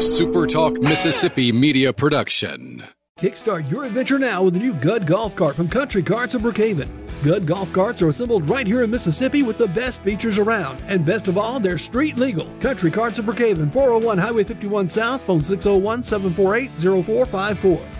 SuperTalk Mississippi media production. Kickstart your adventure now with the new Gud Golf Cart from Country Carts of Brookhaven. Gud Golf Carts are assembled right here in Mississippi with the best features around. And best of all, they're street legal. Country Carts of Brookhaven, 401 Highway 51 South, phone 601 748 0454.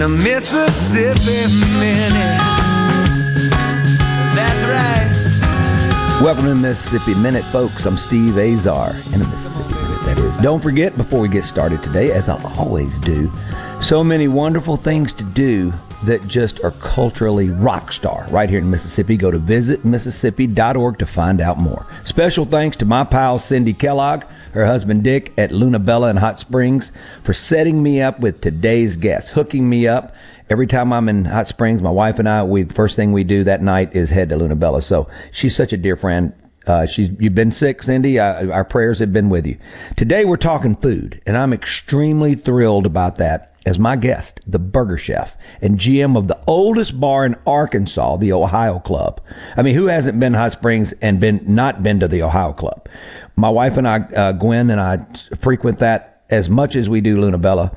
In a Mississippi Minute. That's right. Welcome to Mississippi Minute, folks. I'm Steve Azar in a Mississippi Minute, that is. Don't forget, before we get started today, as I always do, so many wonderful things to do that just are culturally rock star right here in Mississippi. Go to visitmississippi.org to find out more. Special thanks to my pal Cindy Kellogg, her husband Dick at Luna Bella in Hot Springs for setting me up with today's guest, hooking me up. Every time I'm in Hot Springs, my wife and I, we first thing we do that night is head to Luna Bella. So she's such a dear friend. Uh, she's you've been sick, Cindy. Uh, our prayers have been with you. Today we're talking food, and I'm extremely thrilled about that as my guest, the burger chef and GM of the oldest bar in Arkansas, the Ohio Club. I mean, who hasn't been Hot Springs and been not been to the Ohio Club? My wife and I, uh, Gwen and I, frequent that as much as we do Luna Bella.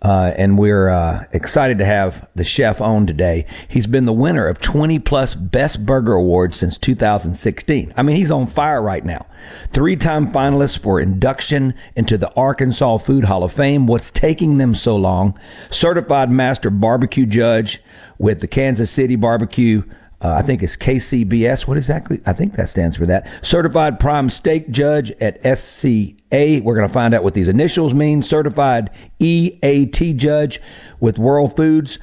Uh, and we're uh, excited to have the chef on today. He's been the winner of 20 plus Best Burger Awards since 2016. I mean, he's on fire right now. Three time finalist for induction into the Arkansas Food Hall of Fame. What's taking them so long? Certified Master Barbecue Judge with the Kansas City Barbecue uh, I think it's KCBS. What exactly? I think that stands for that. Certified Prime Steak Judge at SCA. We're going to find out what these initials mean. Certified EAT Judge with World Foods.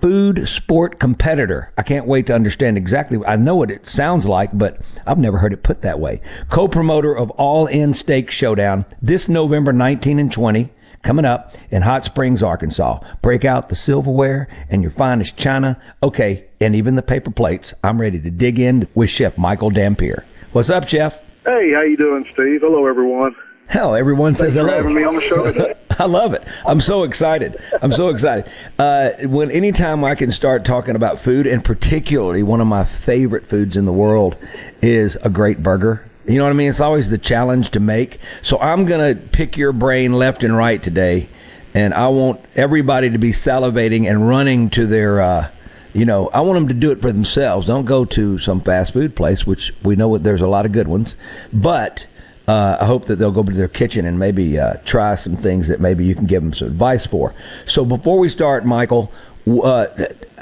Food Sport Competitor. I can't wait to understand exactly. I know what it sounds like, but I've never heard it put that way. Co promoter of All In Steak Showdown this November 19 and 20 coming up in Hot Springs, Arkansas. Break out the silverware and your finest china. Okay, and even the paper plates. I'm ready to dig in with Chef Michael Dampier. What's up, Chef? Hey, how you doing, Steve? Hello, everyone. Hell, everyone Thanks says hello. having me on the show today. I love it. I'm so excited. I'm so excited. Uh, when anytime I can start talking about food, and particularly one of my favorite foods in the world is a great burger. You know what I mean? It's always the challenge to make. So I'm going to pick your brain left and right today, and I want everybody to be salivating and running to their. Uh, you know, I want them to do it for themselves. Don't go to some fast food place, which we know there's a lot of good ones, but uh, I hope that they'll go to their kitchen and maybe uh, try some things that maybe you can give them some advice for. So before we start, Michael, uh,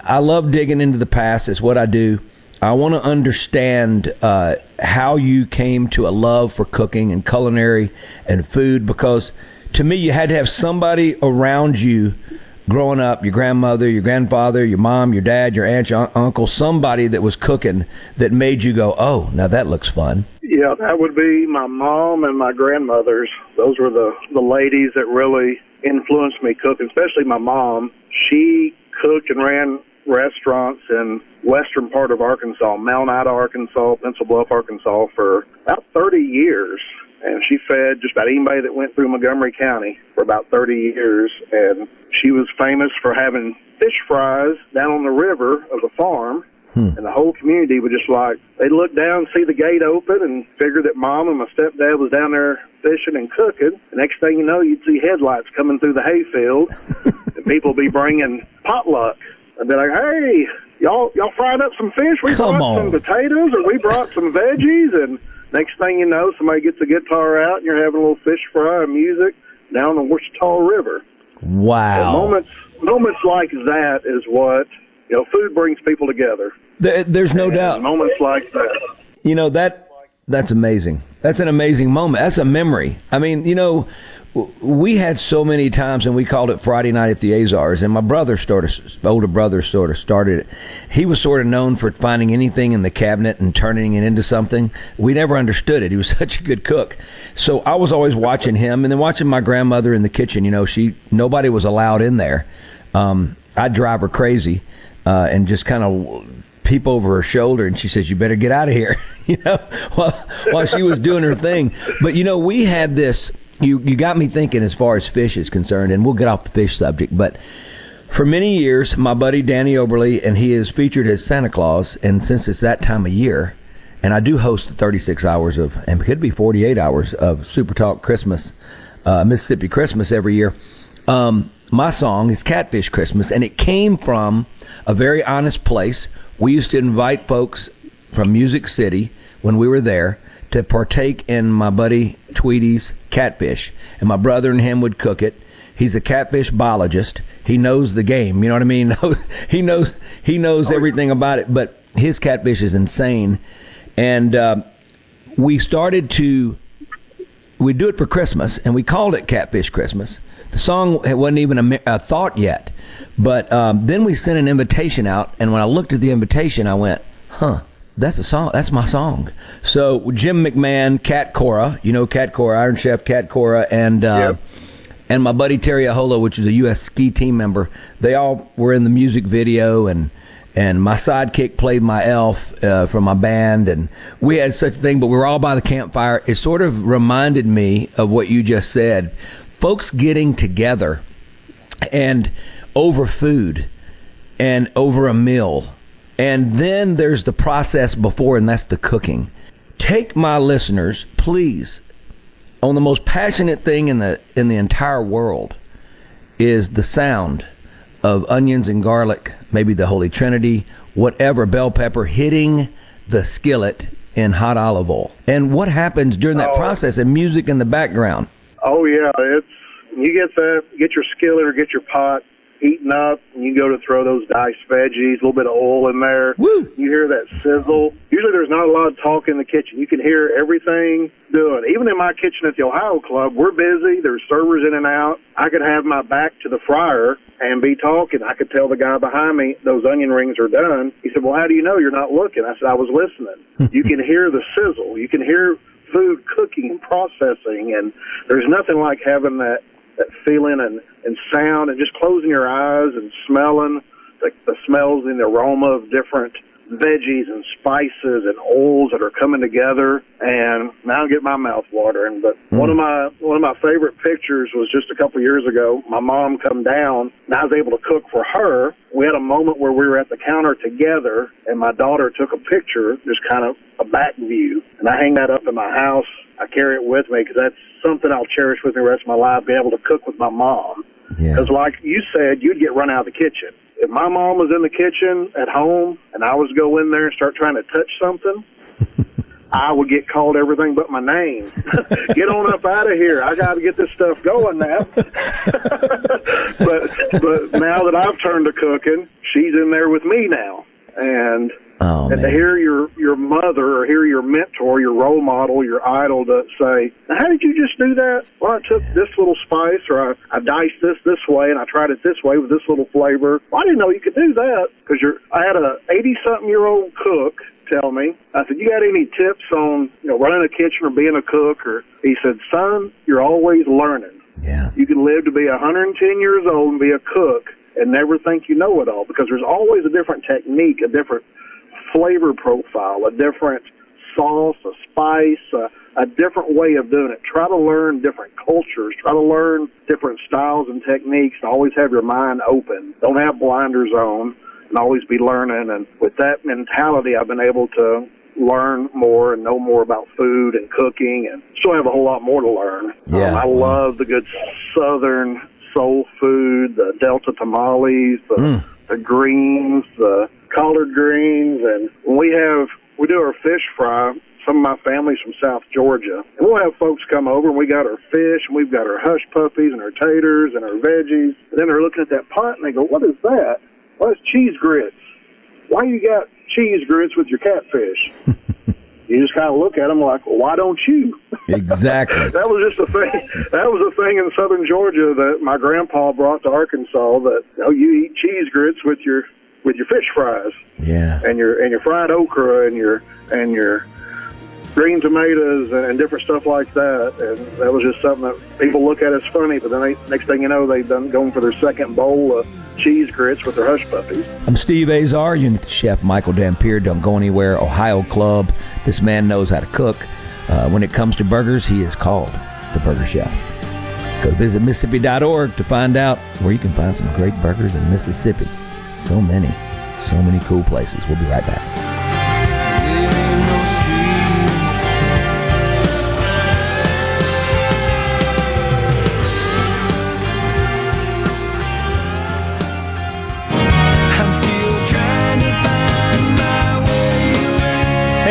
I love digging into the past. It's what I do. I want to understand uh, how you came to a love for cooking and culinary and food because to me, you had to have somebody around you growing up your grandmother, your grandfather, your mom, your dad, your aunt, your uncle somebody that was cooking that made you go, oh, now that looks fun. Yeah, that would be my mom and my grandmothers. Those were the the ladies that really influenced me cooking, especially my mom. She cooked and ran restaurants in western part of Arkansas, Mount Ida, Arkansas, Pencil Bluff, Arkansas for about 30 years. And she fed just about anybody that went through Montgomery County for about 30 years. And she was famous for having fish fries down on the river of the farm. Hmm. And the whole community would just like, they'd look down, see the gate open, and figure that mom and my stepdad was down there fishing and cooking. The next thing you know, you'd see headlights coming through the hayfield, and people be bringing potluck. I'd be like, hey, y'all, y'all fried up some fish. We Come brought on. some potatoes, or we brought some veggies, and next thing you know, somebody gets a guitar out, and you're having a little fish fry and music down the Ouachita River. Wow. moments moments like that is what you know. Food brings people together. There, there's no And doubt. Moments like that. You know that that's amazing. That's an amazing moment. That's a memory. I mean, you know, we had so many times, and we called it Friday night at the Azars. And my brother sort of, older brother, sort of started it. He was sort of known for finding anything in the cabinet and turning it into something. We never understood it. He was such a good cook. So I was always watching him, and then watching my grandmother in the kitchen. You know, she nobody was allowed in there. Um, I'd drive her crazy, uh, and just kind of peep over her shoulder and she says you better get out of here you know while, while she was doing her thing but you know we had this you you got me thinking as far as fish is concerned and we'll get off the fish subject but for many years my buddy danny oberly and he is featured as santa claus and since it's that time of year and i do host the 36 hours of and could be 48 hours of super talk christmas uh, mississippi christmas every year um, my song is Catfish Christmas, and it came from a very honest place. We used to invite folks from Music City when we were there to partake in my buddy Tweedy's catfish, and my brother and him would cook it. He's a catfish biologist. He knows the game. You know what I mean? he knows he knows everything about it. But his catfish is insane, and uh, we started to we do it for Christmas, and we called it Catfish Christmas. The song wasn't even a, a thought yet, but um, then we sent an invitation out, and when I looked at the invitation, I went, "Huh, that's a song. That's my song." So Jim McMahon, Cat Cora, you know Cat Cora, Iron Chef Cat Cora, and uh, Yep. and my buddy Terry Ahola, which is a U.S. ski team member, they all were in the music video, and and my sidekick played my elf uh, from my band, and we had such a thing. But we were all by the campfire. It sort of reminded me of what you just said, folks getting together and over food and over a meal. And then there's the process before, and that's the cooking. Take my listeners, please, on the most passionate thing in the in the entire world is the sound of onions and garlic, maybe the Holy Trinity, whatever, bell pepper hitting the skillet in hot olive oil. And what happens during that Oh. process and music in the background. Oh yeah, it's you get that, get your skillet or get your pot heating up, and you go to throw those diced veggies, a little bit of oil in there. Woo! You hear that sizzle. Usually, there's not a lot of talk in the kitchen. You can hear everything doing. Even in my kitchen at the Ohio Club, we're busy. There's servers in and out. I could have my back to the fryer and be talking. I could tell the guy behind me those onion rings are done. He said, "Well, how do you know you're not looking?" I said, "I was listening." you can hear the sizzle. You can hear food cooking and processing, and there's nothing like having that that feeling and and sound, and just closing your eyes and smelling the, the smells and the aroma of different veggies and spices and oils that are coming together. And now I get my mouth watering. But hmm. one of my one of my favorite pictures was just a couple years ago. My mom come down, and I was able to cook for her. We had a moment where we were at the counter together, and my daughter took a picture, just kind of a back view, and I hang that up in my house. I carry it with me because that's something I'll cherish with me the rest of my life. Be able to cook with my mom. Yeah. Because, like you said, you'd get run out of the kitchen. If my mom was in the kitchen at home and I was go in there and start trying to touch something, I would get called everything but my name. get on up out of here. I got to get this stuff going now. but but now that I've turned to cooking, she's in there with me now, and Oh, and to hear your your mother or hear your mentor, your role model, your idol to say, "How did you just do that?" Well, I took this little spice, or I, I diced this this way, and I tried it this way with this little flavor. Well, I didn't know you could do that because you're. I had a eighty something year old cook tell me. I said, "You got any tips on you know running a kitchen or being a cook?" Or he said, "Son, you're always learning." Yeah. You can live to be 110 years old and be a cook and never think you know it all because there's always a different technique, a different flavor profile, a different sauce, a spice, a, a different way of doing it. Try to learn different cultures. Try to learn different styles and techniques. And always have your mind open. Don't have blinders on, and always be learning. And with that mentality, I've been able to learn more and know more about food and cooking, and still have a whole lot more to learn. Yeah. Um, I love the good Southern soul food, the Delta tamales, the, mm. the greens, the collard greens, and we have we do our fish fry. some of my family's from South Georgia. And we'll have folks come over and we got our fish and we've got our hush puppies and our taters and our veggies. And then they're looking at that pot and they go, What is that? Well, it's cheese grits. Why you got cheese grits with your catfish? you just kind of look at them like, well, why don't you? Exactly. that was just a thing. That was a thing in southern Georgia that my grandpa brought to Arkansas. That you know, you eat cheese grits with your with your fish fries. Yeah. And your and your fried okra and your and your green tomatoes and, and different stuff like that. And that was just something that people look at as funny. But then they, next thing you know, they've done going for their second bowl of cheese grits with their hush puppies. I'm Steve Azar, unit chef Michael Dampier. Don't go anywhere. Ohio Club. This man knows how to cook. Uh, when it comes to burgers, he is called the Burger Chef. Go to visit Mississippi.org to find out where you can find some great burgers in Mississippi. So many, so many cool places. We'll be right back.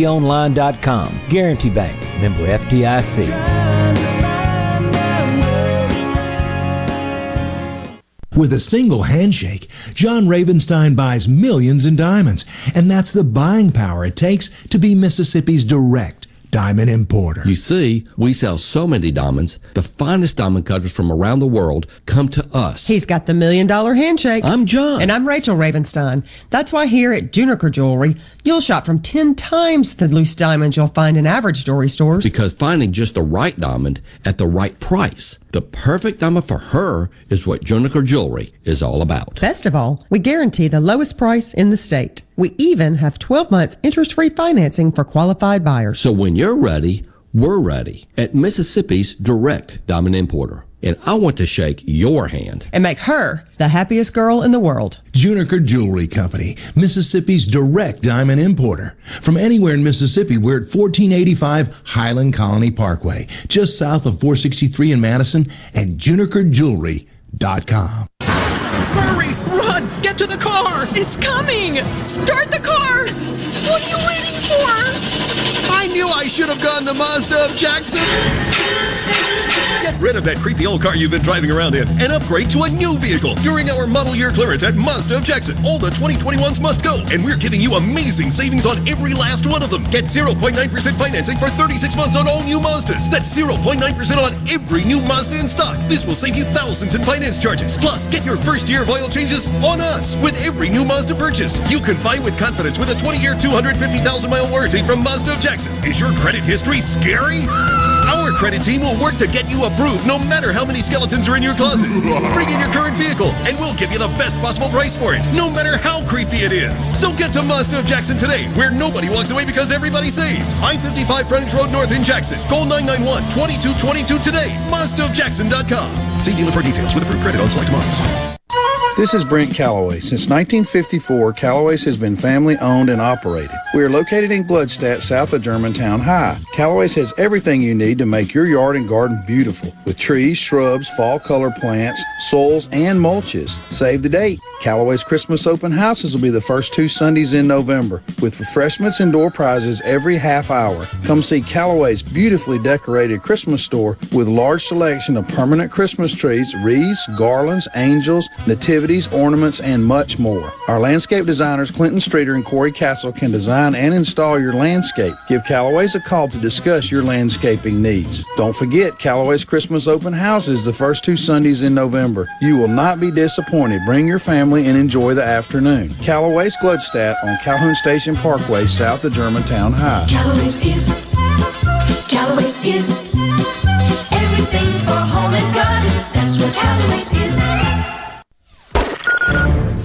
gbtonline.com. Guarantee Bank, member FDIC. With a single handshake, John Ravenstein buys millions in diamonds, and that's the buying power it takes to be Mississippi's direct diamond importer. You see, we sell so many diamonds, the finest diamond cutters from around the world come to us. He's got the million dollar handshake. I'm John. And I'm Rachel Ravenstein. That's why here at Juniker Jewelry, you'll shop from 10 times the loose diamonds you'll find in average jewelry stores. Because finding just the right diamond at the right price, the perfect diamond for her, is what Juniker Jewelry is all about. Best of all, we guarantee the lowest price in the state. We even have 12 months interest free financing for qualified buyers. So when you're ready, we're ready at Mississippi's direct diamond importer. And I want to shake your hand and make her the happiest girl in the world. Juniker Jewelry Company, Mississippi's direct diamond importer. From anywhere in Mississippi, we're at 1485 Highland Colony Parkway, just south of 463 in Madison, and junikerjewelry.com. Hurry! Run! Get to the car! It's coming! Start the car! What are you waiting for? I knew I should have gone to Mazda of Jackson! Get rid of that creepy old car you've been driving around in and upgrade to a new vehicle during our model year clearance at Mazda of Jackson. All the 2021s must go, and we're giving you amazing savings on every last one of them. Get 0.9% financing for 36 months on all new Mazdas. That's 0.9% on every new Mazda in stock. This will save you thousands in finance charges. Plus, get your first year of oil changes on us with every new Mazda purchase. You can buy with confidence with a 20-year, 250,000 mile warranty from Mazda of Jackson. Is your credit history scary? Our credit team will work to get you approved no matter how many skeletons are in your closet. Bring in your current vehicle and we'll give you the best possible price for it, no matter how creepy it is. So get to Mazda of Jackson today, where nobody walks away because everybody saves. I-55 Frontage Road North in Jackson. Call 991-2222 today. MazdaofJackson.com. See dealer for details with approved credit on select models. This is Brent Callaway. Since 1954, Callaway's has been family owned and operated. We are located in Gluckstadt, south of Germantown High. Callaway's has everything you need to make your yard and garden beautiful with trees, shrubs, fall color plants, soils, and mulches. Save the date. Callaway's Christmas open houses will be the first two Sundays in November with refreshments and door prizes every half hour. Come see Callaway's beautifully decorated Christmas store with large selection of permanent Christmas trees, wreaths, garlands, angels, nativities, ornaments, and much more. Our landscape designers Clinton Streeter and Corey Castle can design and install your landscape. Give Callaway's a call to discuss your landscaping needs. Don't forget Callaway's Christmas open house is the first two Sundays in November. You will not be disappointed. Bring your family and enjoy the afternoon. Callaway's Gluckstadt on Calhoun Station Parkway, south of Germantown High. Callaway's is, Callaway's is everything for home and garden. That's what Callaway's is.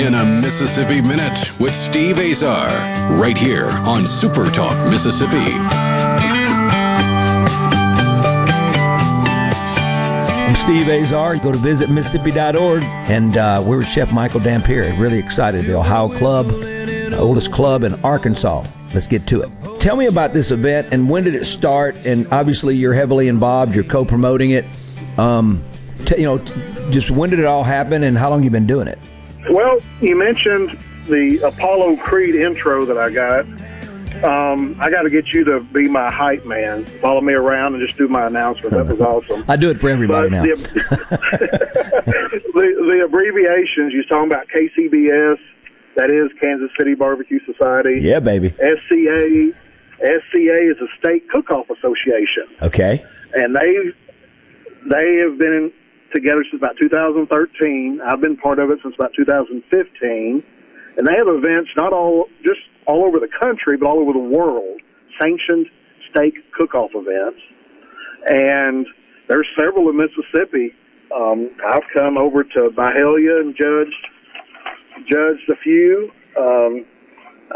In a Mississippi Minute with Steve Azar, right here on Super Talk Mississippi. I'm Steve Azar. Go to visitmississippi.org. And uh, we're with Chef Michael Dampier. Really excited. The Ohio Club, the oldest club in Arkansas. Let's get to it. Tell me about this event and when did it start? And obviously, you're heavily involved. You're co-promoting it. Um, t- you know, just when did it all happen, and how long you been doing it? Well, you mentioned the Apollo Creed intro that I got. Um, I got to get you to be my hype man. Follow me around and just do my announcement. That was awesome. I do it for everybody But now. The, the, the abbreviations, you're talking about KCBS, that is Kansas City Barbecue Society. yeah, baby. SCA, SCA is a steak cook-off association Okay. and they they have been together since about 2013. I've been part of it since about 2015, and they have events not all just all over the country, but all over the world, sanctioned steak cook-off events. And there's several in Mississippi. Um, I've come over to Byhalia and judged judged a few. Um,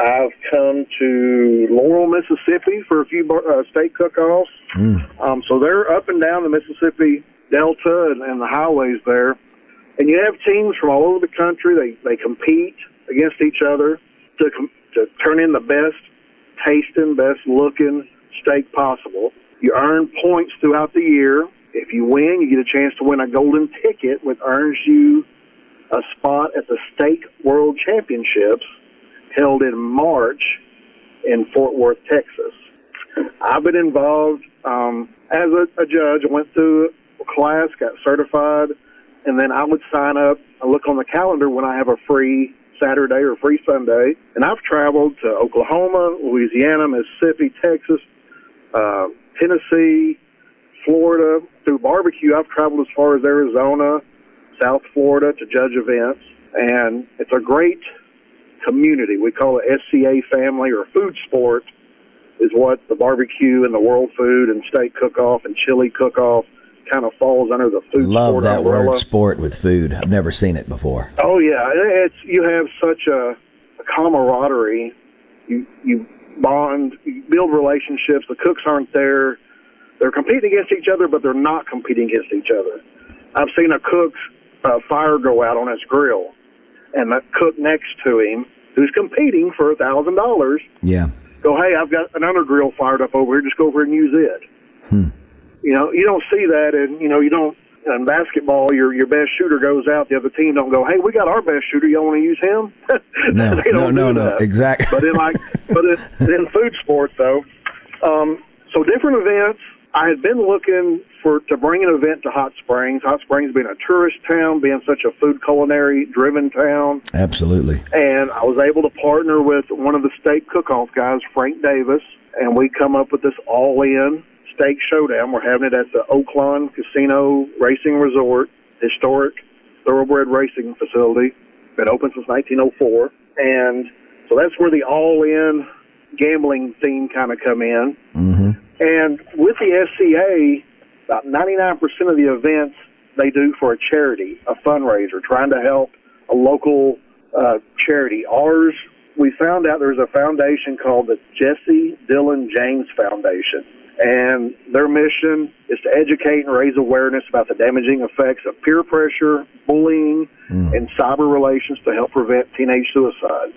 I've come to Laurel, Mississippi for a few uh, state cook-offs. Um, so they're up and down the Mississippi Delta and, and the highways there. And you have teams from all over the country. They they compete against each other to com- to turn in the best tasting, best looking steak possible. You earn points throughout the year. If you win, you get a chance to win a golden ticket, which earns you a spot at the Steak World Championships held in March in Fort Worth, Texas. I've been involved um, as a, a judge. I went through class, got certified, and then I would sign up. I look on the calendar when I have a free Saturday or free Sunday, and I've traveled to Oklahoma, Louisiana, Mississippi, Texas, uh, Tennessee, Florida. Through barbecue, I've traveled as far as Arizona, South Florida to judge events, and it's a great community. We call it SCA family or food sport is what the barbecue and the world food and steak cook-off and chili cook-off kind of falls under the food Love sport that umbrella. word sport with food. I've never seen it before. Oh yeah, it's you have such a, a camaraderie. You you bond, you build relationships. The cooks aren't there; they're competing against each other, but they're not competing against each other. I've seen a cook's uh, fire go out on his grill, and the cook next to him, who's competing for a thousand dollars, Yeah. go, "Hey, I've got another grill fired up over here. Just go over and use it." Hmm. You know, you don't see that, and you know, you don't. In basketball, your your best shooter goes out. The other team don't go, "Hey, we got our best shooter. You want to use him?" No, no, no, no. Exactly. But in like, but in, in food sports though, um, so different events. I had been looking for to bring an event to Hot Springs. Hot Springs being a tourist town, being such a food culinary driven town, Absolutely. and I was able to partner with one of the state cook-off guys, Frank Davis, and we come up with this all-in steak showdown. We're having it at the Oaklawn Casino Racing Resort, historic thoroughbred racing facility. Been open since 1904, and so that's where the all-in gambling theme kind of come in. Mm-hmm. And with the SCA, about 99% of the events they do for a charity, a fundraiser, trying to help a local uh, charity. Ours, we found out there's a foundation called the Jesse Dillon James Foundation. And their mission is to educate and raise awareness about the damaging effects of peer pressure, bullying, and cyber relations to help prevent teenage suicide.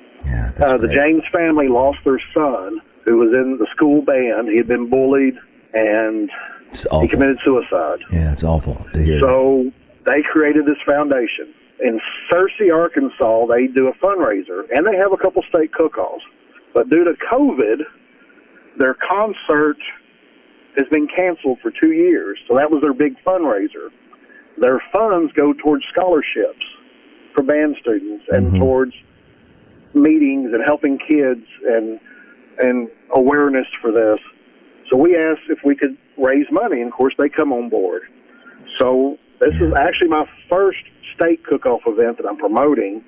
uh, the James family lost their son, who was in the school band. He had been bullied, and he committed suicide. Yeah, it's awful to hear. So they created this foundation. In Searcy, Arkansas, they do a fundraiser, and they have a couple state cook-offs. But due to COVID, their concert has been canceled for two years. So that was their big fundraiser. Their funds go towards scholarships for band students and mm-hmm. towards meetings and helping kids and and awareness for this. So we asked if we could raise money, and of course they come on board. So this is actually my first state cook-off event that I'm promoting.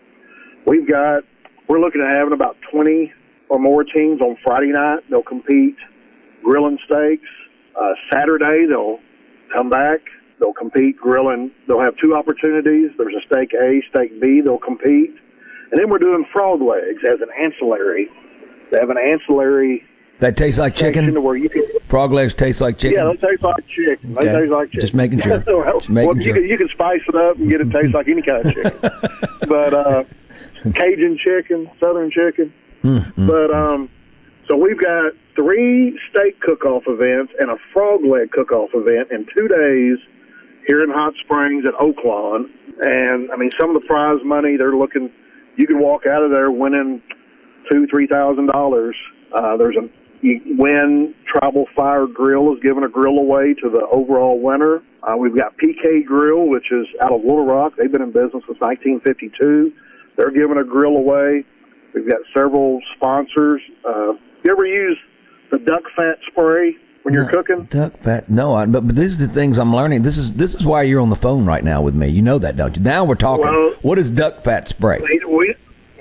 We've got we're looking at having about 20 or more teams on Friday night. They'll compete grilling steaks. Uh, Saturday they'll come back. They'll compete grilling. They'll have two opportunities. There's a steak A, steak B. They'll compete, and then we're doing frog legs as an ancillary. They have an ancillary That tastes like chicken. to where you can. Frog legs taste like chicken. Yeah, they taste like chicken. They Okay. taste like chicken. Just making sure. well, Just making you sure. can you can spice it up and get it taste like any kind of chicken. but uh, Cajun chicken, Southern chicken. Mm-hmm. But um, so we've got three steak cook-off events and a frog leg cook-off event in two days here in Hot Springs at Oaklawn. And I mean, some of the prize money they're looking. You can walk out of there winning two, three thousand dollars. Uh, there's a you win Tribal Fire Grill is giving a grill away to the overall winner. Uh, we've got PK Grill, which is out of Little Rock. They've been in business since 1952. They're giving a grill away. We've got several sponsors. Uh, you ever use the duck fat spray when you're cooking? Duck fat. No, I, but but these are the things I'm learning. This is this is why you're on the phone right now with me. You know that, don't you? Now we're talking. Well- what is duck fat spray? We, we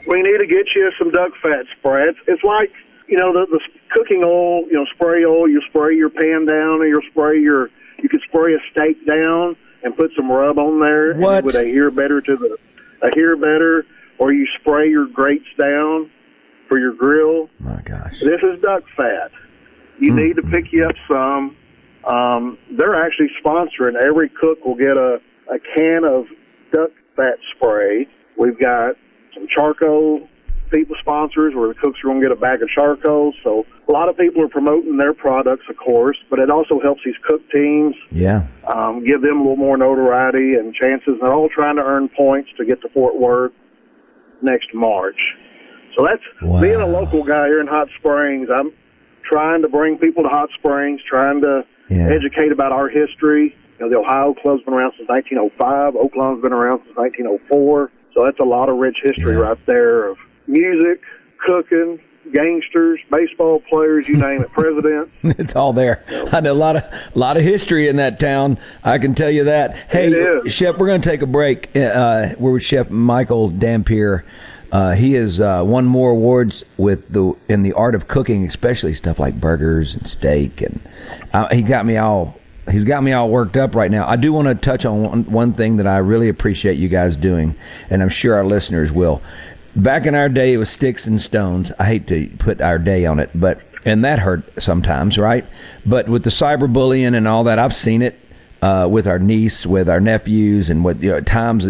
we need to get you some duck fat spray. It's, it's like you know the the cooking oil. You know, spray oil. You spray your pan down, or you spray your. You could spray a steak down and put some rub on there. And What? it would adhere better to the adhere better, or you spray your grates down for your grill. My gosh. This is duck fat. You need to pick you up some. Um, they're actually sponsoring. Every cook will get a, a can of duck fat spray. We've got some charcoal people sponsors where the cooks are going to get a bag of charcoal. So a lot of people are promoting their products, of course, but it also helps these cook teams Yeah. um, give them a little more notoriety and chances. They're all trying to earn points to get to Fort Worth next March. So that's being a local guy here in Hot Springs. I'm trying to bring people to Hot Springs, trying to Yeah. educate about our history. You know, the Ohio Club's been around since 1905. Oaklawn's been around since 1904. So that's a lot of rich history right there of music, cooking, gangsters, baseball players, you name it, presidents. it's all there. I know a lot of a lot of history in that town. I can tell you that. Hey, Chef, we're going to take a break. Uh, we're with Chef Michael Dampier. Uh, he has uh, won more awards with the in the art of cooking, especially stuff like burgers and steak. And uh, he got me all he's got me all worked up right now. I do want to touch on one, one thing that I really appreciate you guys doing, and I'm sure our listeners will. Back in our day, it was sticks and stones. I hate to put our day on it, but and that hurt sometimes, right? But with the cyberbullying and all that, I've seen it uh, with our niece, with our nephews, and what you know, times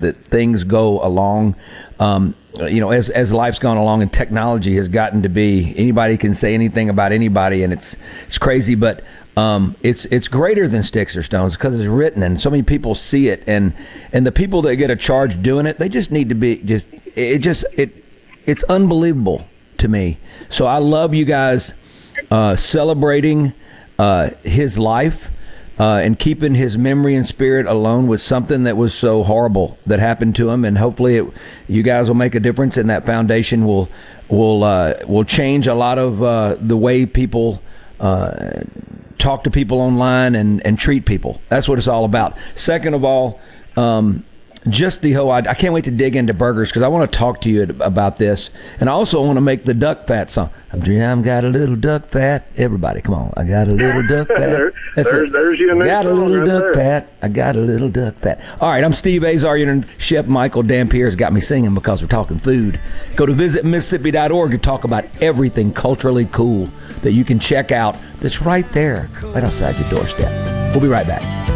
that things go along. Um, you know, as as life's gone along and technology has gotten to be, anybody can say anything about anybody, and it's it's crazy, but um, it's it's greater than sticks or stones because it's written and so many people see it and and the people that get a charge doing it they just need to be just it just it it's unbelievable to me so I love you guys uh, celebrating uh, his life uh, and keeping his memory and spirit alone with something that was so horrible that happened to him and hopefully it, you guys will make a difference and that foundation will will uh, will change a lot of uh, the way people uh, talk to people online and, and treat people. That's what it's all about. Second of all, um, just the whole I, I can't wait to dig into burgers because I want to talk to you about this, and I also want to make the duck fat song. I'm I've got a little duck fat. Everybody, come on! I got a little duck fat. There- That's there's- it. there's your got a little right duck there. fat. I got a little duck fat. All right, I'm Steve Azar. and Chef Michael Dampier's got me singing because we're talking food. Go to visitmississippi.org and talk about everything culturally cool that you can check out. That's right there, right outside your doorstep. We'll be right back.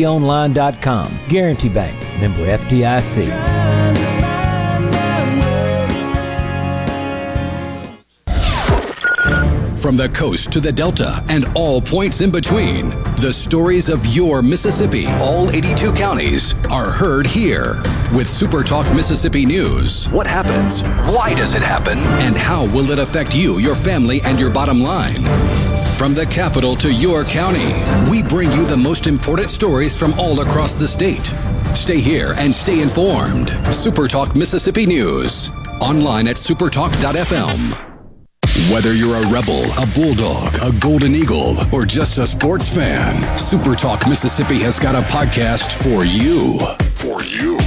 gbtonline.com. Guarantee Bank, member FDIC. From the coast to the delta and all points in between, the stories of your Mississippi, all 82 counties, are heard here. With Super Talk Mississippi News, what happens? Why does it happen? And how will it affect you, your family, and your bottom line? From the capital to your county, we bring you the most important stories from all across the state. Stay here and stay informed. Super Talk Mississippi News. Online at supertalk.fm. Whether you're a rebel, a bulldog, a golden eagle, or just a sports fan, Super Talk Mississippi has got a podcast for you. For you.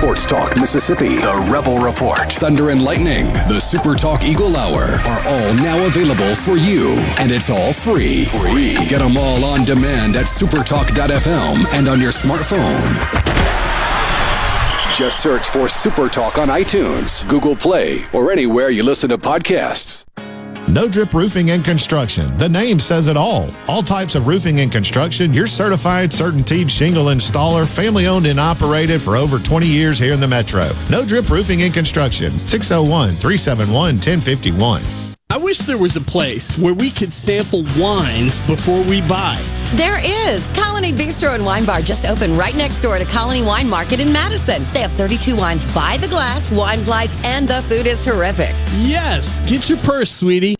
Sports Talk Mississippi, The Rebel Report, Thunder and Lightning, the Super Talk Eagle Hour are all now available for you. And it's all free. Free. Get them all on demand at supertalk.fm and on your smartphone. Just search for Super Talk on iTunes, Google Play, or anywhere you listen to podcasts. No Drip Roofing and Construction. The name says it all. All types of roofing and construction. Your certified, certainteed shingle installer, family owned and operated for over 20 years here in the metro. No Drip Roofing and Construction. 601 371 1051. I wish there was a place where we could sample wines before we buy. There is. Colony Bistro and Wine Bar just opened right next door to Colony Wine Market in Madison. They have 32 wines by the glass, wine flights, and the food is terrific. Yes, get your purse, sweetie.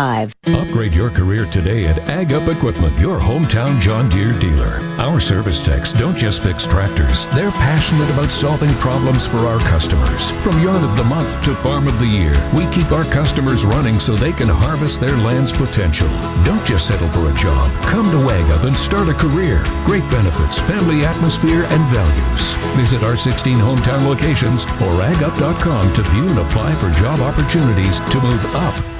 Upgrade your career today at Ag Up Equipment, your hometown John Deere dealer. Our service techs don't just fix tractors, they're passionate about solving problems for our customers. From Yarn of the Month to Farm of the Year, we keep our customers running so they can harvest their land's potential. Don't just settle for a job. Come to Ag Up and start a career. Great benefits, family atmosphere, and values. Visit our 16 hometown locations or agup.com to view and apply for job opportunities to move up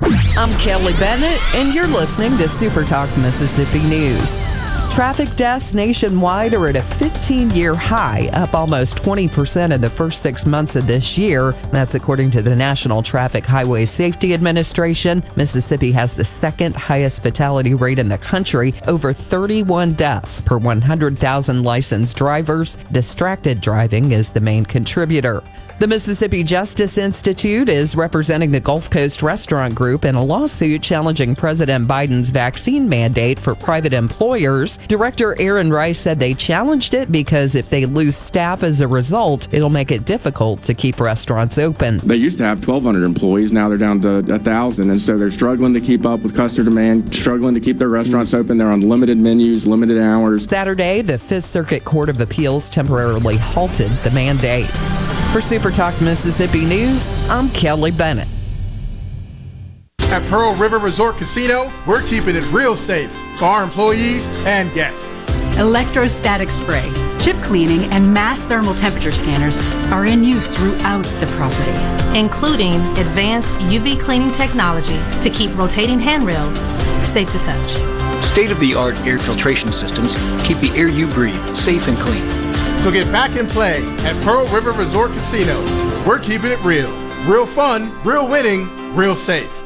I'm Kelly Bennett, and you're listening to Super Talk Mississippi News. Traffic deaths nationwide are at a 15 year high, up almost 20% in the first six months of this year. That's according to the National Traffic Highway Safety Administration. Mississippi has the second highest fatality rate in the country, over 31 deaths per 100,000 licensed drivers. Distracted driving is the main contributor. The Mississippi Justice Institute is representing the Gulf Coast Restaurant Group in a lawsuit challenging President Biden's vaccine mandate for private employers. Director Aaron Rice said they challenged it because if they lose staff as a result, it'll make it difficult to keep restaurants open. They used to have 1,200 employees, now they're down to 1,000, and so they're struggling to keep up with customer demand, struggling to keep their restaurants open. They're on limited menus, limited hours. Saturday, the Fifth Circuit Court of Appeals temporarily halted the mandate. For Super Talk Mississippi News, I'm Kelly Bennett. At Pearl River Resort Casino, we're keeping it real safe for our employees and guests. Electrostatic spray, chip cleaning, and mass thermal temperature scanners are in use throughout the property, including advanced UV cleaning technology to keep rotating handrails safe to touch. State of the art air filtration systems keep the air you breathe safe and clean. So get back and play at Pearl River Resort Casino. We're keeping it real. Real fun, real winning, real safe.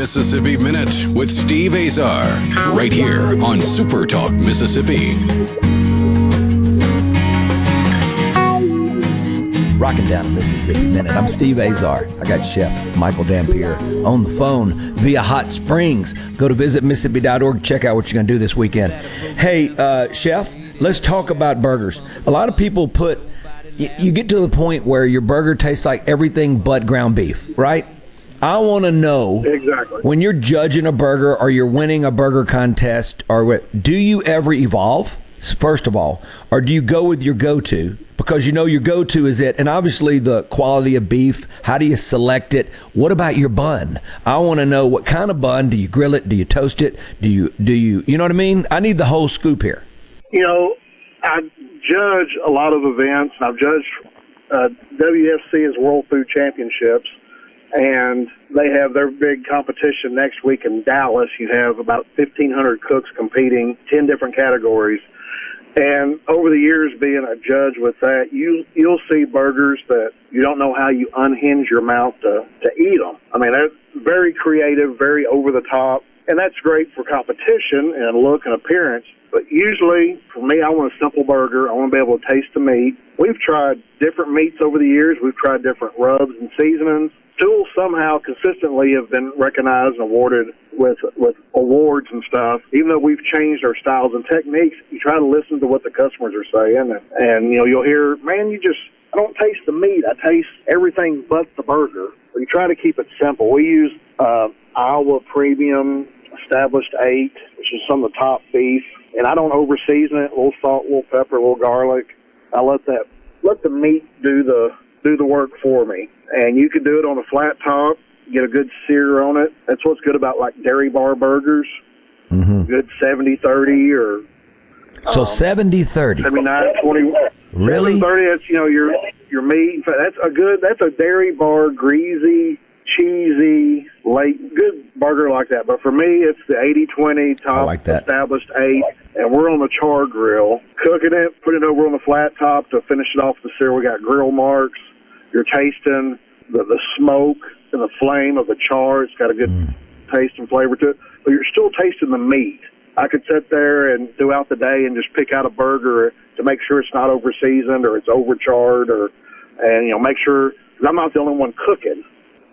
Mississippi Minute with Steve Azar, right here on Super Talk Mississippi. Rocking down the Mississippi Minute. I'm Steve Azar. I got Chef Michael Dampier on the phone via Hot Springs. Go to visitmississippi.org. Check out what you're going to do this weekend. Hey, uh, Chef, let's talk about burgers. A lot of people put, y- you get to the point where your burger tastes like everything but ground beef, right? I want to know Exactly. when you're judging a burger or you're winning a burger contest or what, do you ever evolve? First of all, or do you go with your go-to because you know your go-to is it, and obviously the quality of beef. How do you select it? What about your bun? I want to know what kind of bun. Do you grill it? Do you toast it? Do you do you you know what I mean? I need the whole scoop here. You know, I judge a lot of events, and I've judged uh, WFC as World Food Championships, and they have their big competition next week in Dallas. You have about 1,500 cooks competing, 10 different categories. And over the years, being a judge with that, you you'll see burgers that you don't know how you unhinge your mouth to to eat them. I mean, they're very creative, very over the top, and that's great for competition and look and appearance. But usually, for me, I want a simple burger. I want to be able to taste the meat. We've tried different meats over the years. We've tried different rubs and seasonings. Stools somehow consistently have been recognized and awarded with with awards and stuff. Even though we've changed our styles and techniques, you try to listen to what the customers are saying, and, and you know you'll hear, man, you just I don't taste the meat. I taste everything but the burger. We try to keep it simple. We use uh, Iowa Premium Established Eight, which is some of the top beef, and I don't over season it. A little salt, a little pepper, a little garlic. I let that let the meat do the do the work for me. And you can do it on a flat top, get a good sear on it. That's what's good about like dairy bar burgers. Mm-hmm. Good 70-30 or So 70 30. 79 20 Really? 30 that's you know your your meat that's a good that's a dairy bar greasy cheesy late good burger like that but for me it's the 80 20 top like that. established 8 and we're on the char grill cooking it putting it over on the flat top to finish it off the sear we got grill marks you're tasting the the smoke and the flame of the char. It's got a good mm. taste and flavor to it. But you're still tasting the meat. I could sit there and throughout the day and just pick out a burger to make sure it's not over seasoned or it's overcharred or, and you know, make sure because I'm not the only one cooking,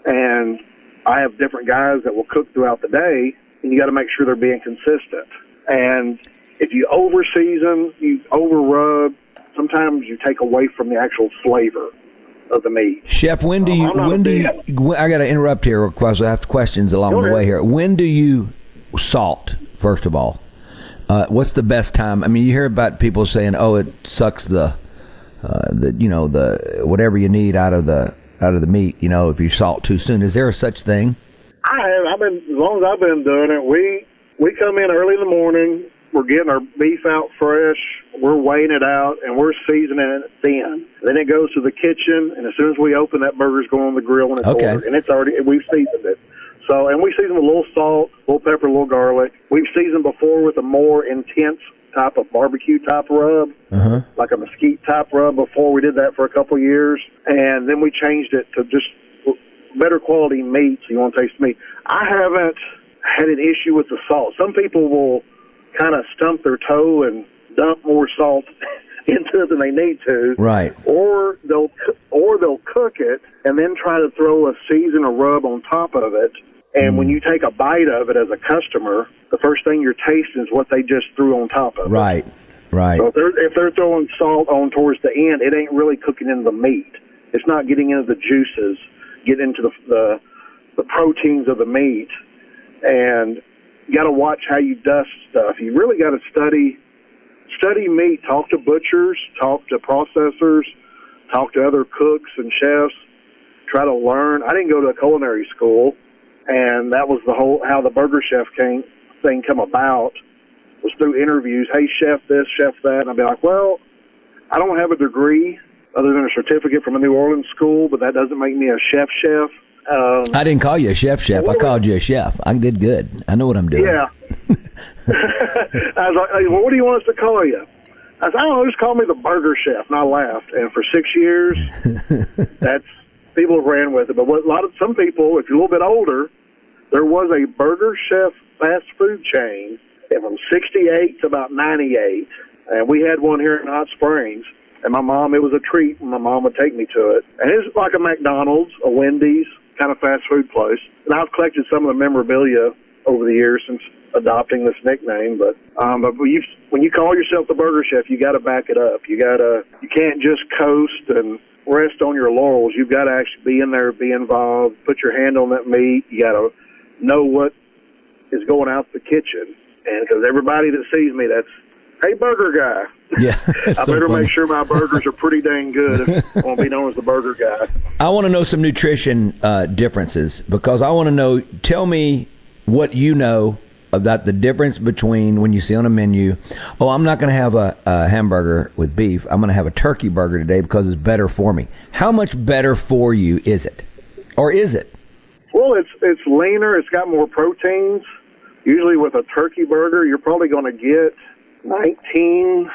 and I have different guys that will cook throughout the day, and you got to make sure they're being consistent. And if you over season, you over rub, sometimes you take away from the actual flavor of the meat. Chef, when do you? I'm When do you? when- I got to interrupt here because I have questions along Go the ahead. way here. When do you salt? First of all, uh, what's the best time? I mean, you hear about people saying, "Oh, it sucks the, uh, the you know the whatever you need out of the out of the meat." You know, if you salt too soon, is there a such thing? I have. I've been as long as I've been doing it. We we come in early in the morning. We're getting our beef out fresh. We're weighing it out and we're seasoning it thin. Then it goes to the kitchen, and as soon as we open, that burger's going on the grill and it's Okay. ordered. And it's already we've seasoned it. So and we season with a little salt, a little pepper, a little garlic. We've seasoned before with a more intense type of barbecue type rub Uh huh. like a mesquite type rub before. We did that for a couple of years, and then we changed it to just better quality meat. So you want to taste meat. I haven't had an issue with the salt. Some people will kind of stump their toe and dump more salt into it than they need to, Right. or they'll or they'll cook it and then try to throw a season or rub on top of it. And when mm. you take a bite of it as a customer, the first thing you're tasting is what they just threw on top of it. Right. Right. So if they're if they're throwing salt on towards the end, it ain't really cooking into the meat. It's not getting into the juices, getting into the the, the proteins of the meat, and you got to watch how you dust stuff. You really got to study study meat. Talk to butchers, talk to processors, talk to other cooks and chefs. Try to learn. I didn't go to a culinary school, and that was the whole how the burger chef came thing come about was through interviews. Hey, chef this, chef that, and I'd be like, well, I don't have a degree other than a certificate from a New Orleans school, but that doesn't make me a chef chef. Um, I didn't call you a chef, chef. I called you a chef. I did good. I know what I'm doing. yeah. I was like, well, what do you want us to call you? I said, I don't know, just call me the burger chef. And I laughed. And for six years, that's people ran with it. But what a lot of some people, if you're a little bit older, there was a burger chef fast food chain and from 68 to about 98. And we had one here in Hot Springs. And my mom, it was a treat when my mom would take me to it. And it was like a McDonald's, a Wendy's kind of fast food place. And I've collected some of the memorabilia over the years since adopting this nickname. But um, but when you when you call yourself the Burger Chef, you got to back it up. You got to you can't just coast and rest on your laurels. You've got to actually be in there, be involved, put your hand on that meat. You got to know what is going out the kitchen, and because everybody that sees me, that's hey burger guy. Yeah. I so better funny. make sure my burgers are pretty dang good if I want to be known as the burger guy. I want to know some nutrition uh, differences because I want to know. Tell me what you know about the difference between when you see on a menu. Oh, I'm not going to have a, a hamburger with beef. I'm going to have a turkey burger today because it's better for me. How much better for you is it, or is it? Well, it's it's leaner. It's got more proteins. Usually, with a turkey burger, you're probably going to get 19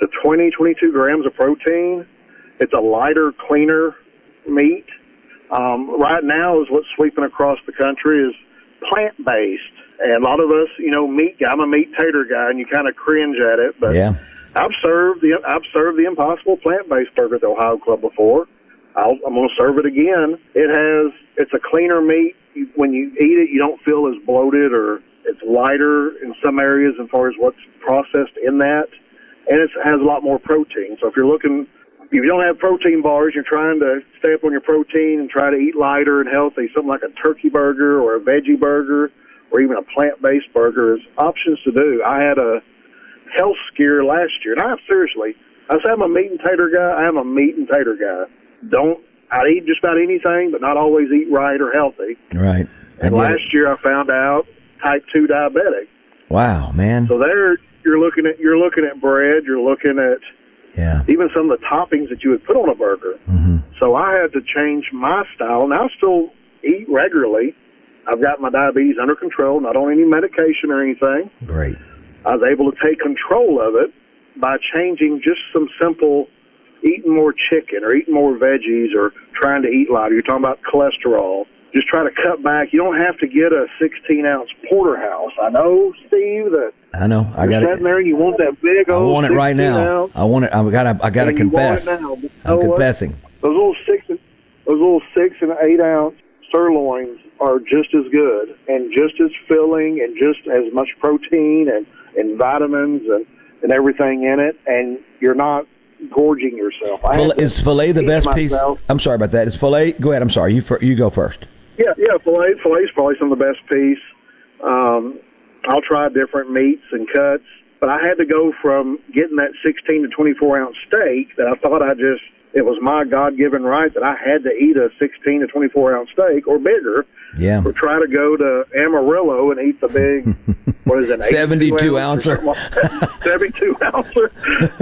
to 20, 22 grams of protein. It's a lighter, cleaner meat. Um, right now, is what's sweeping across the country is plant based, and a lot of us, you know, meat. guy- I'm a meat tater guy, and you kind of cringe at it, but Yeah. I've served the I've served the Impossible plant based burger at the Ohio Club before. I'll, I'm going to serve it again. It has it's a cleaner meat. You, when you eat it, you don't feel as bloated or it's lighter in some areas as far as what's processed in that, and it has a lot more protein. So if you're looking if you don't have protein bars, you're trying to stay up on your protein and try to eat lighter and healthy. Something like a turkey burger or a veggie burger or even a plant-based burger is options to do. I had a health scare last year, and I seriously, I say I'm a meat and tater guy. I am a meat and tater guy. Don't I eat just about anything, but not always eat right or healthy. Right. And get it. last year, I found out type two diabetic. Wow, man. So there, you're looking at you're looking at bread. You're looking at Yeah. even some of the toppings that you would put on a burger. Mm-hmm. So I had to change my style, and I still eat regularly. I've got my diabetes under control, not on any medication or anything. Great. I was able to take control of it by changing just some simple eating more chicken or eating more veggies or trying to eat lighter. You're talking about cholesterol. Just try to cut back. You don't have to get a 16 ounce porterhouse. I know, Steve, that I know. I got sitting it. there you want that big Old I want it right now. ounce. I want it. I got. to I got to confess. now, I'm know what? confessing. Those little six, and- those little six and eight ounce sirloins are just as good and just as filling and just as much protein and and vitamins and and everything in it, and you're not gorging yourself. Filet, is filet the best piece? I'm sorry about that. Is filet? Go ahead. I'm sorry. You you go first. Yeah, yeah, filet filet's probably some of the best piece. Um, I'll try different meats and cuts, but I had to go from getting that 16 to 24 ounce steak that I thought I just it was my God given right that I had to eat a 16 to 24 ounce steak or bigger, Yeah. or try to go to Amarillo and eat the big what is it 72 ounce or ouncer. like 72 ouncer.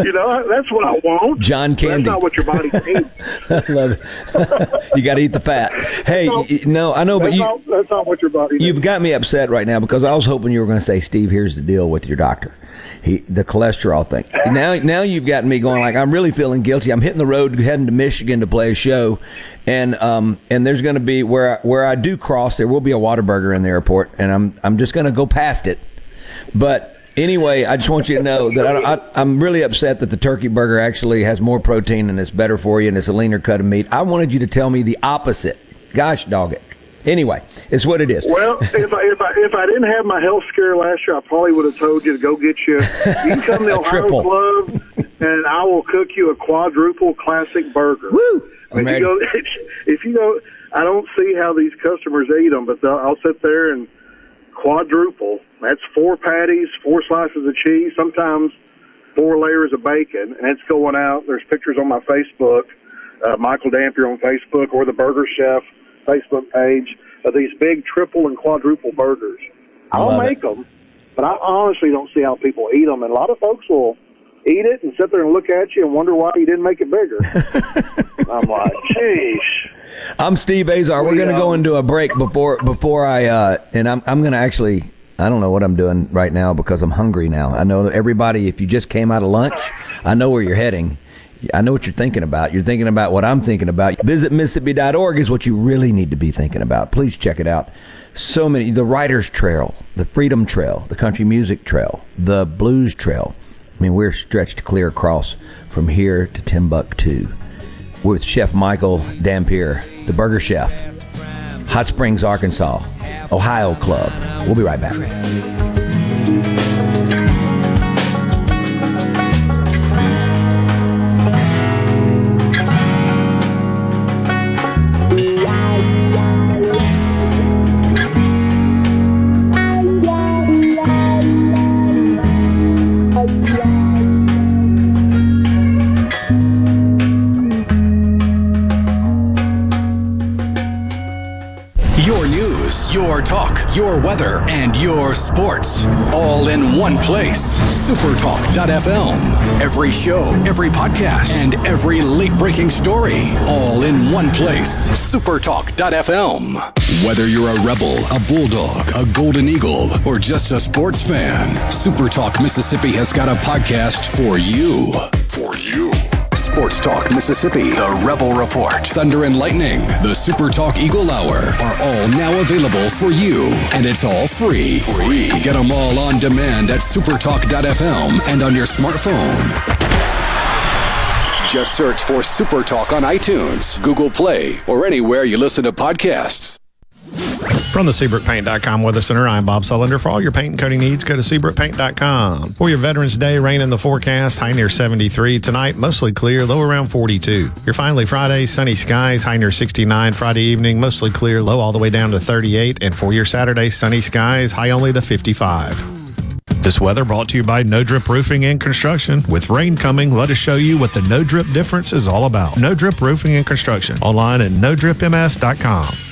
You know, that's what I want. John But That's Candy. not what your body needs. I love it. you got to eat the fat. Hey, y- no, I know, but you not, that's not what your body needs. you've got me upset right now because I was hoping you were going to say, Steve, here's the deal with your doctor. He, the cholesterol thing. Now, now you've gotten me going. Like I'm really feeling guilty. I'm hitting the road, heading to Michigan to play a show, and um, and there's going to be where I, where I do cross. There will be a Whataburger in the airport, and I'm I'm just going to go past it. But anyway, I just want you to know that I, I'm really upset that the turkey burger actually has more protein and it's better for you and it's a leaner cut of meat. I wanted you to tell me the opposite. Gosh, dog it. Anyway, it's what it is. Well, if I, if I if I didn't have my health scare last year, I probably would have told you to go get you. You can come to Ohio. Club, and I will cook you a quadruple classic burger. Woo! If you go, if you go, I don't see how these customers eat them, but I'll sit there and quadruple. That's four patties, four slices of cheese, sometimes four layers of bacon, and it's going out. There's pictures on my Facebook, uh, Michael Dampier on Facebook, or the Burger Chef Facebook page of these big triple and quadruple burgers. I I'll make them, but I honestly don't see how people eat them. And a lot of folks will eat it and sit there and look at you and wonder why you didn't make it bigger. I'm like, geez. I'm Steve Azar. We're going to go into a break before before I uh, and I'm I'm going to actually I don't know what I'm doing right now because I'm hungry now. I know that everybody if you just came out of lunch, I know where you're heading. I know what you're thinking about. You're thinking about what I'm thinking about. Visit Mississippi.org is what you really need to be thinking about. Please check it out. So many the Writers Trail, the Freedom Trail, the Country Music Trail, the Blues Trail. I mean, we're stretched clear across from here to Timbuktu with Chef Michael Dampier, the Burger Chef, Hot Springs, Arkansas, Ohio Club. We'll be right back. Talk, your weather, and your sports. All in one place. Supertalk.fm. Every show, every podcast, and every late breaking story. All in one place. Supertalk.fm. Whether you're a rebel, a bulldog, a golden eagle, or just a sports fan, Supertalk Mississippi has got a podcast for you. For you. Sports Talk Mississippi, The Rebel Report, Thunder and Lightning, The Super Talk Eagle Hour are all now available for you. And it's all free. Free. Get them all on demand at supertalk.fm and on your smartphone. Just search for Super Talk on iTunes, Google Play, or anywhere you listen to podcasts. From the SeabrookPaint.com Weather Center, I'm Bob Sullender. For all your paint and coating needs, go to SeabrookPaint.com. For your Veterans Day, rain in the forecast, high near 73. Tonight, mostly clear, low around 42. Your finally Friday, sunny skies, high near 69. Friday evening, mostly clear, low all the way down to 38. And for your Saturday, sunny skies, high only to 55. This weather brought to you by No Drip Roofing and Construction. With rain coming, let us show you what the No Drip difference is all about. No Drip Roofing and Construction. Online at NoDripMS.com.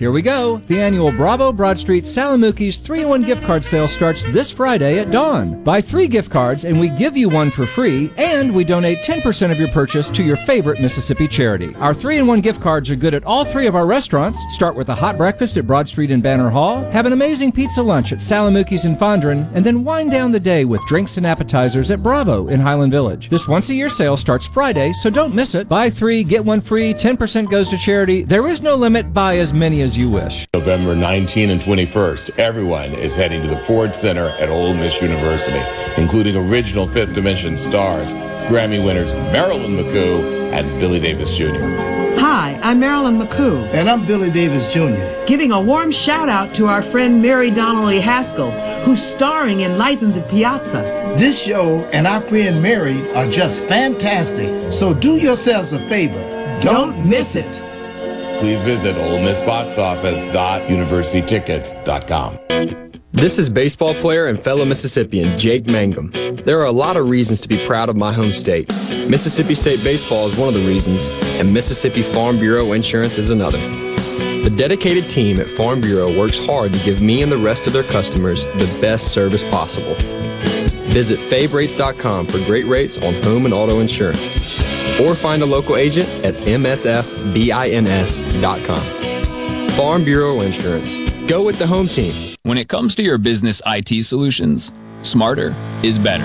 Here we go. The annual Bravo Broad Street Sal & Mookie's 3 in 1 gift card sale starts this Friday at dawn. Buy three gift cards and we give you one for free, and we donate 10% of your purchase to your favorite Mississippi charity. Our 3 in 1 gift cards are good at all three of our restaurants. Start with a hot breakfast at Broad Street and Banner Hall, have an amazing pizza lunch at Sal & Mookie's in Fondren, and then wind down the day with drinks and appetizers at Bravo in Highland Village. This once a year sale starts Friday, so don't miss it. Buy three, get one free, 10% goes to charity. There is no limit. Buy as many as you wish. November 19 and 21st, everyone is heading to the Ford Center at Ole Miss University, including original Fifth Dimension stars, Grammy winners Marilyn McCoo and Billy Davis Jr. Hi, I'm Marilyn McCoo. And I'm Billy Davis Jr. Giving a warm shout out to our friend Mary Donnelly Haskell, who's starring in Light in the Piazza. This show and our friend Mary are just fantastic, so do yourselves a favor. Don't, Don't miss it. Please visit olemissboxoffice.universitytickets.com. This is baseball player and fellow Mississippian Jake Mangum. There are a lot of reasons to be proud of my home state. Mississippi State baseball is one of the reasons, and Mississippi Farm Bureau Insurance is another. The dedicated team at Farm Bureau works hard to give me and the rest of their customers the best service possible. Visit favrates.com for great rates on home and auto insurance. Or find a local agent at msfbins.com. Farm Bureau Insurance. Go with the home team. When it comes to your business IT solutions, smarter is better.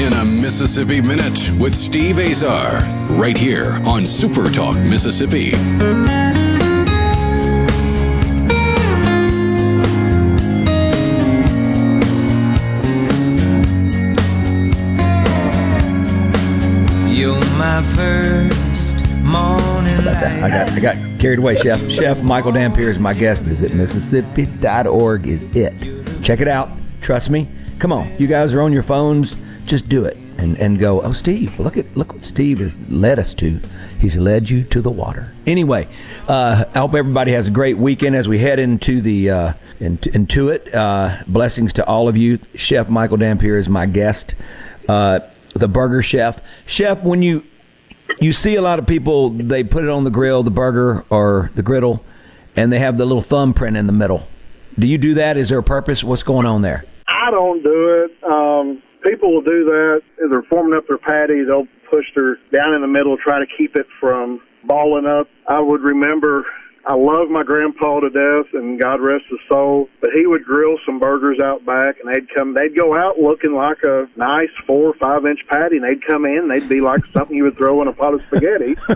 In a Mississippi Minute with Steve Azar, right here on Super Talk Mississippi. You're my first morning about that? I got I got carried away. Chef Chef Michael Dampier is my guest. Visit Mississippi.org is it. Check it out. Trust me. Come on, you guys are on your phones. Just do it and, and go. Oh, Steve, look at look what Steve has led us to. He's led you to the water. Anyway, uh, I hope everybody has a great weekend as we head into the uh, into, into it. Uh, blessings to all of you. Chef Michael Dampier is my guest. Uh, the burger chef. Chef, when you you see a lot of people, they put it on the grill, the burger or the griddle, and they have the little thumbprint in the middle. Do you do that? Is there a purpose? What's going on there? I don't do it. Um, people will do that. They're forming up their patty, they'll push their down in the middle, try to keep it from balling up. I would remember I love my grandpa to death, and God rest his soul. But he would grill some burgers out back, and they'd come. They'd go out looking like a nice four or five inch patty, and they'd come in. They'd be like something you would throw in a pot of spaghetti,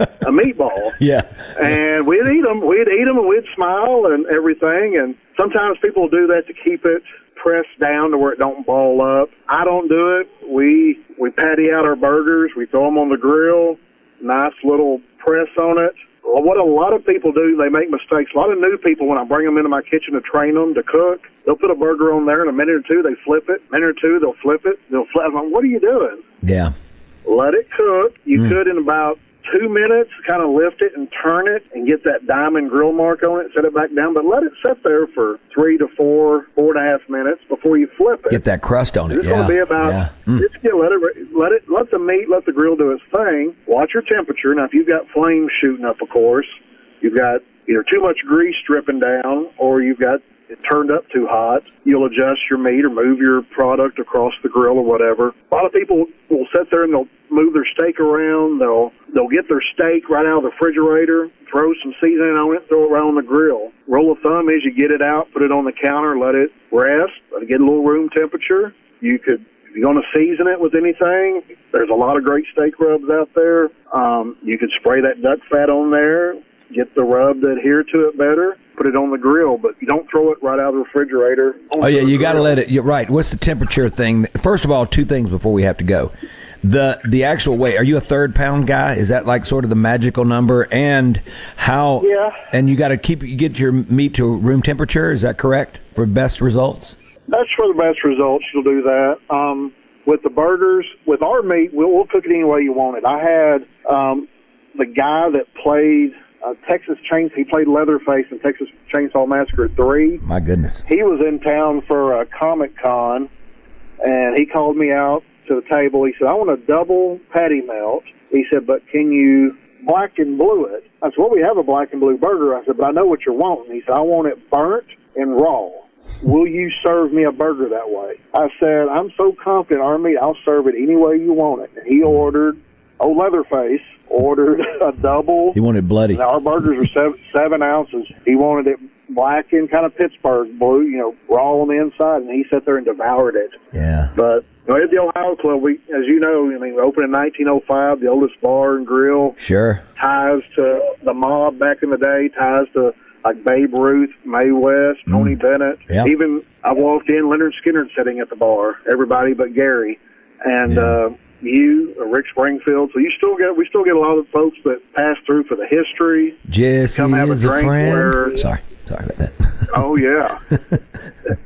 a meatball. Yeah. And we'd eat them. We'd eat them, and we'd smile and everything. And sometimes people do that to keep it pressed down to where it don't ball up. I don't do it. We we patty out our burgers. We throw them on the grill. Nice little press on it. Well, what a lot of people do, they make mistakes. A lot of new people, when I bring them into my kitchen to train them to cook, they'll put a burger on there in a minute or two. They flip it. A minute or two, they'll flip it. They'll flip. I'm like, what are you doing? Yeah. Let it cook. You Mm. could in about two minutes, kind of lift it and turn it and get that diamond grill mark on it, set it back down, but let it sit there for three to four, four and a half minutes before you flip it. Get that crust on it. It's yeah. going to be about. yeah. Mm. It's yeah, let it let it let the meat let the grill do its thing. Watch your temperature. Now, if you've got flames shooting up, of course, you've got either too much grease dripping down, or you've got it turned up too hot. You'll adjust your meat or move your product across the grill or whatever. A lot of people will sit there and they'll move their steak around. They'll they'll get their steak right out of the refrigerator, throw some seasoning on it, throw it right on the grill. Rule of thumb is you get it out, put it on the counter, let it rest, let it get a little room temperature. You could if you're going to season it with anything, there's a lot of great steak rubs out there. Um, you could spray that duck fat on there, get the rub to adhere to it better, put it on the grill, but you don't throw it right out of the refrigerator. Oh yeah, you got to let it. You're right. What's the temperature thing? First of all, two things before we have to go. The the actual weight. Are you a third pound guy? Is that like sort of the magical number? And how? Yeah. And you got to keep you get your meat to room temperature. Is that correct for best results? That's for the best results. You'll do that. Um, with the burgers, with our meat, we'll, we'll cook it any way you want it. I had um, the guy that played uh, Texas Chainsaw. He played Leatherface in Texas Chainsaw Massacre Three. My goodness. He was in town for a Comic Con, and he called me out to the table. He said, "I want a double patty melt." He said, "But can you black and blue it?" I said, "Well, we have a black and blue burger." I said, "But I know what you're wanting." He said, "I want it burnt and raw." Will you serve me a burger that way? I said, I'm so confident, our meat, I'll serve it any way you want it. And he ordered, old Leatherface ordered a double. He wanted bloody. Now, our burgers are seven, seven ounces. He wanted it black and kind of Pittsburgh blue, you know, raw on the inside, and he sat there and devoured it. Yeah. But you know, at the Ohio Club, we, as you know, I mean, we opened in 1905, the oldest bar and grill. Sure. Ties to the mob back in the day, ties to like Babe Ruth, Mae West, Tony Bennett. Yeah. Even I walked in, Lynyrd Skynyrd sitting at the bar, everybody but Gary, and uh, you, or Rick Springfield. So you still get, we still get a lot of folks that pass through for the history. Jesse Come have a is a drink friend. where- Sorry, sorry about that. Oh yeah.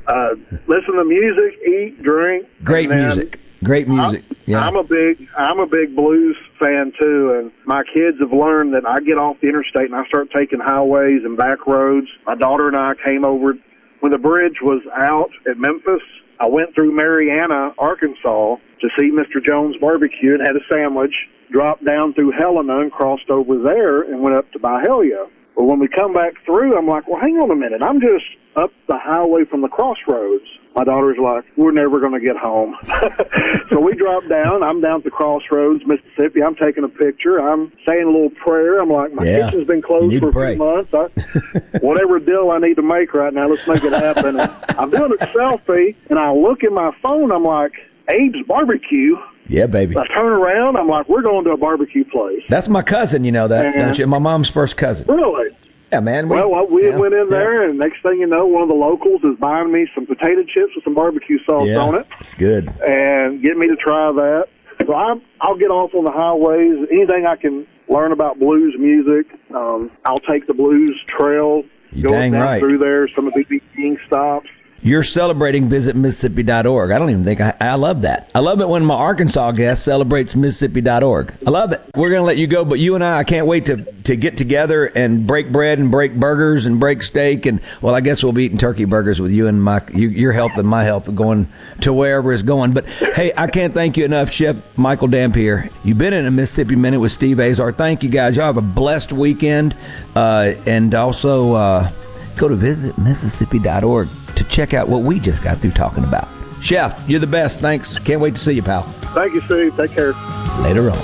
uh, listen to music, eat, drink. Great music. Great music. Yeah. I'm a big I'm a big blues fan too, and my kids have learned that I get off the interstate and I start taking highways and back roads. My daughter and I came over when the bridge was out at Memphis. I went through Marianna, Arkansas, to see Mr. Jones Barbecue and had a sandwich. Dropped down through Helena and crossed over there and went up to Byhalia. Well, when we come back through, I'm like, well, hang on a minute. I'm just up the highway from the crossroads. My daughter's like, we're never going to get home. so we drop down. I'm down at the crossroads, Mississippi. I'm taking a picture. I'm saying a little prayer. I'm like, my Yeah. kitchen's been closed for a few months. I, whatever deal I need to make right now, let's make it happen. And I'm doing a selfie, and I look in my phone. I'm like, Abe's Barbecue. Yeah, baby. I turn around. I'm like, we're going to a barbecue place. That's my cousin. You know that, Yeah. don't you? My mom's first cousin. Really? Yeah, man. Well, well, we yeah, went in yeah. there, and next thing you know, one of the locals is buying me some potato chips with some barbecue sauce Yeah, on it, it's good. and get me to try that. So I'm, I'll get off on the highways. Anything I can learn about blues music, um, I'll take the blues trail. You go dang down right. through there. Some of the King stops. You're celebrating Visit Mississippi.org. I don't even think I, I love that. I love it when my Arkansas guest celebrates Mississippi.org. I love it. We're going to let you go, but you and I, I can't wait to, to get together and break bread and break burgers and break steak. And, well, I guess we'll be eating turkey burgers with you and my, you, your health and my health going to wherever it's going. But, hey, I can't thank you enough, Chef Michael Dampier. You've been in a Mississippi Minute with Steve Azar. Thank you, guys. Y'all have a blessed weekend. Uh, and also, uh, go to visitmississippi.org to check out what we just got through talking about. Chef, you're the best. Thanks. Can't wait to see you, pal. Thank you, Steve. Take care. Later on.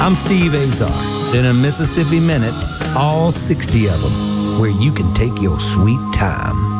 I'm Steve Azar. In a Mississippi Minute, all 60 of them, where you can take your sweet time.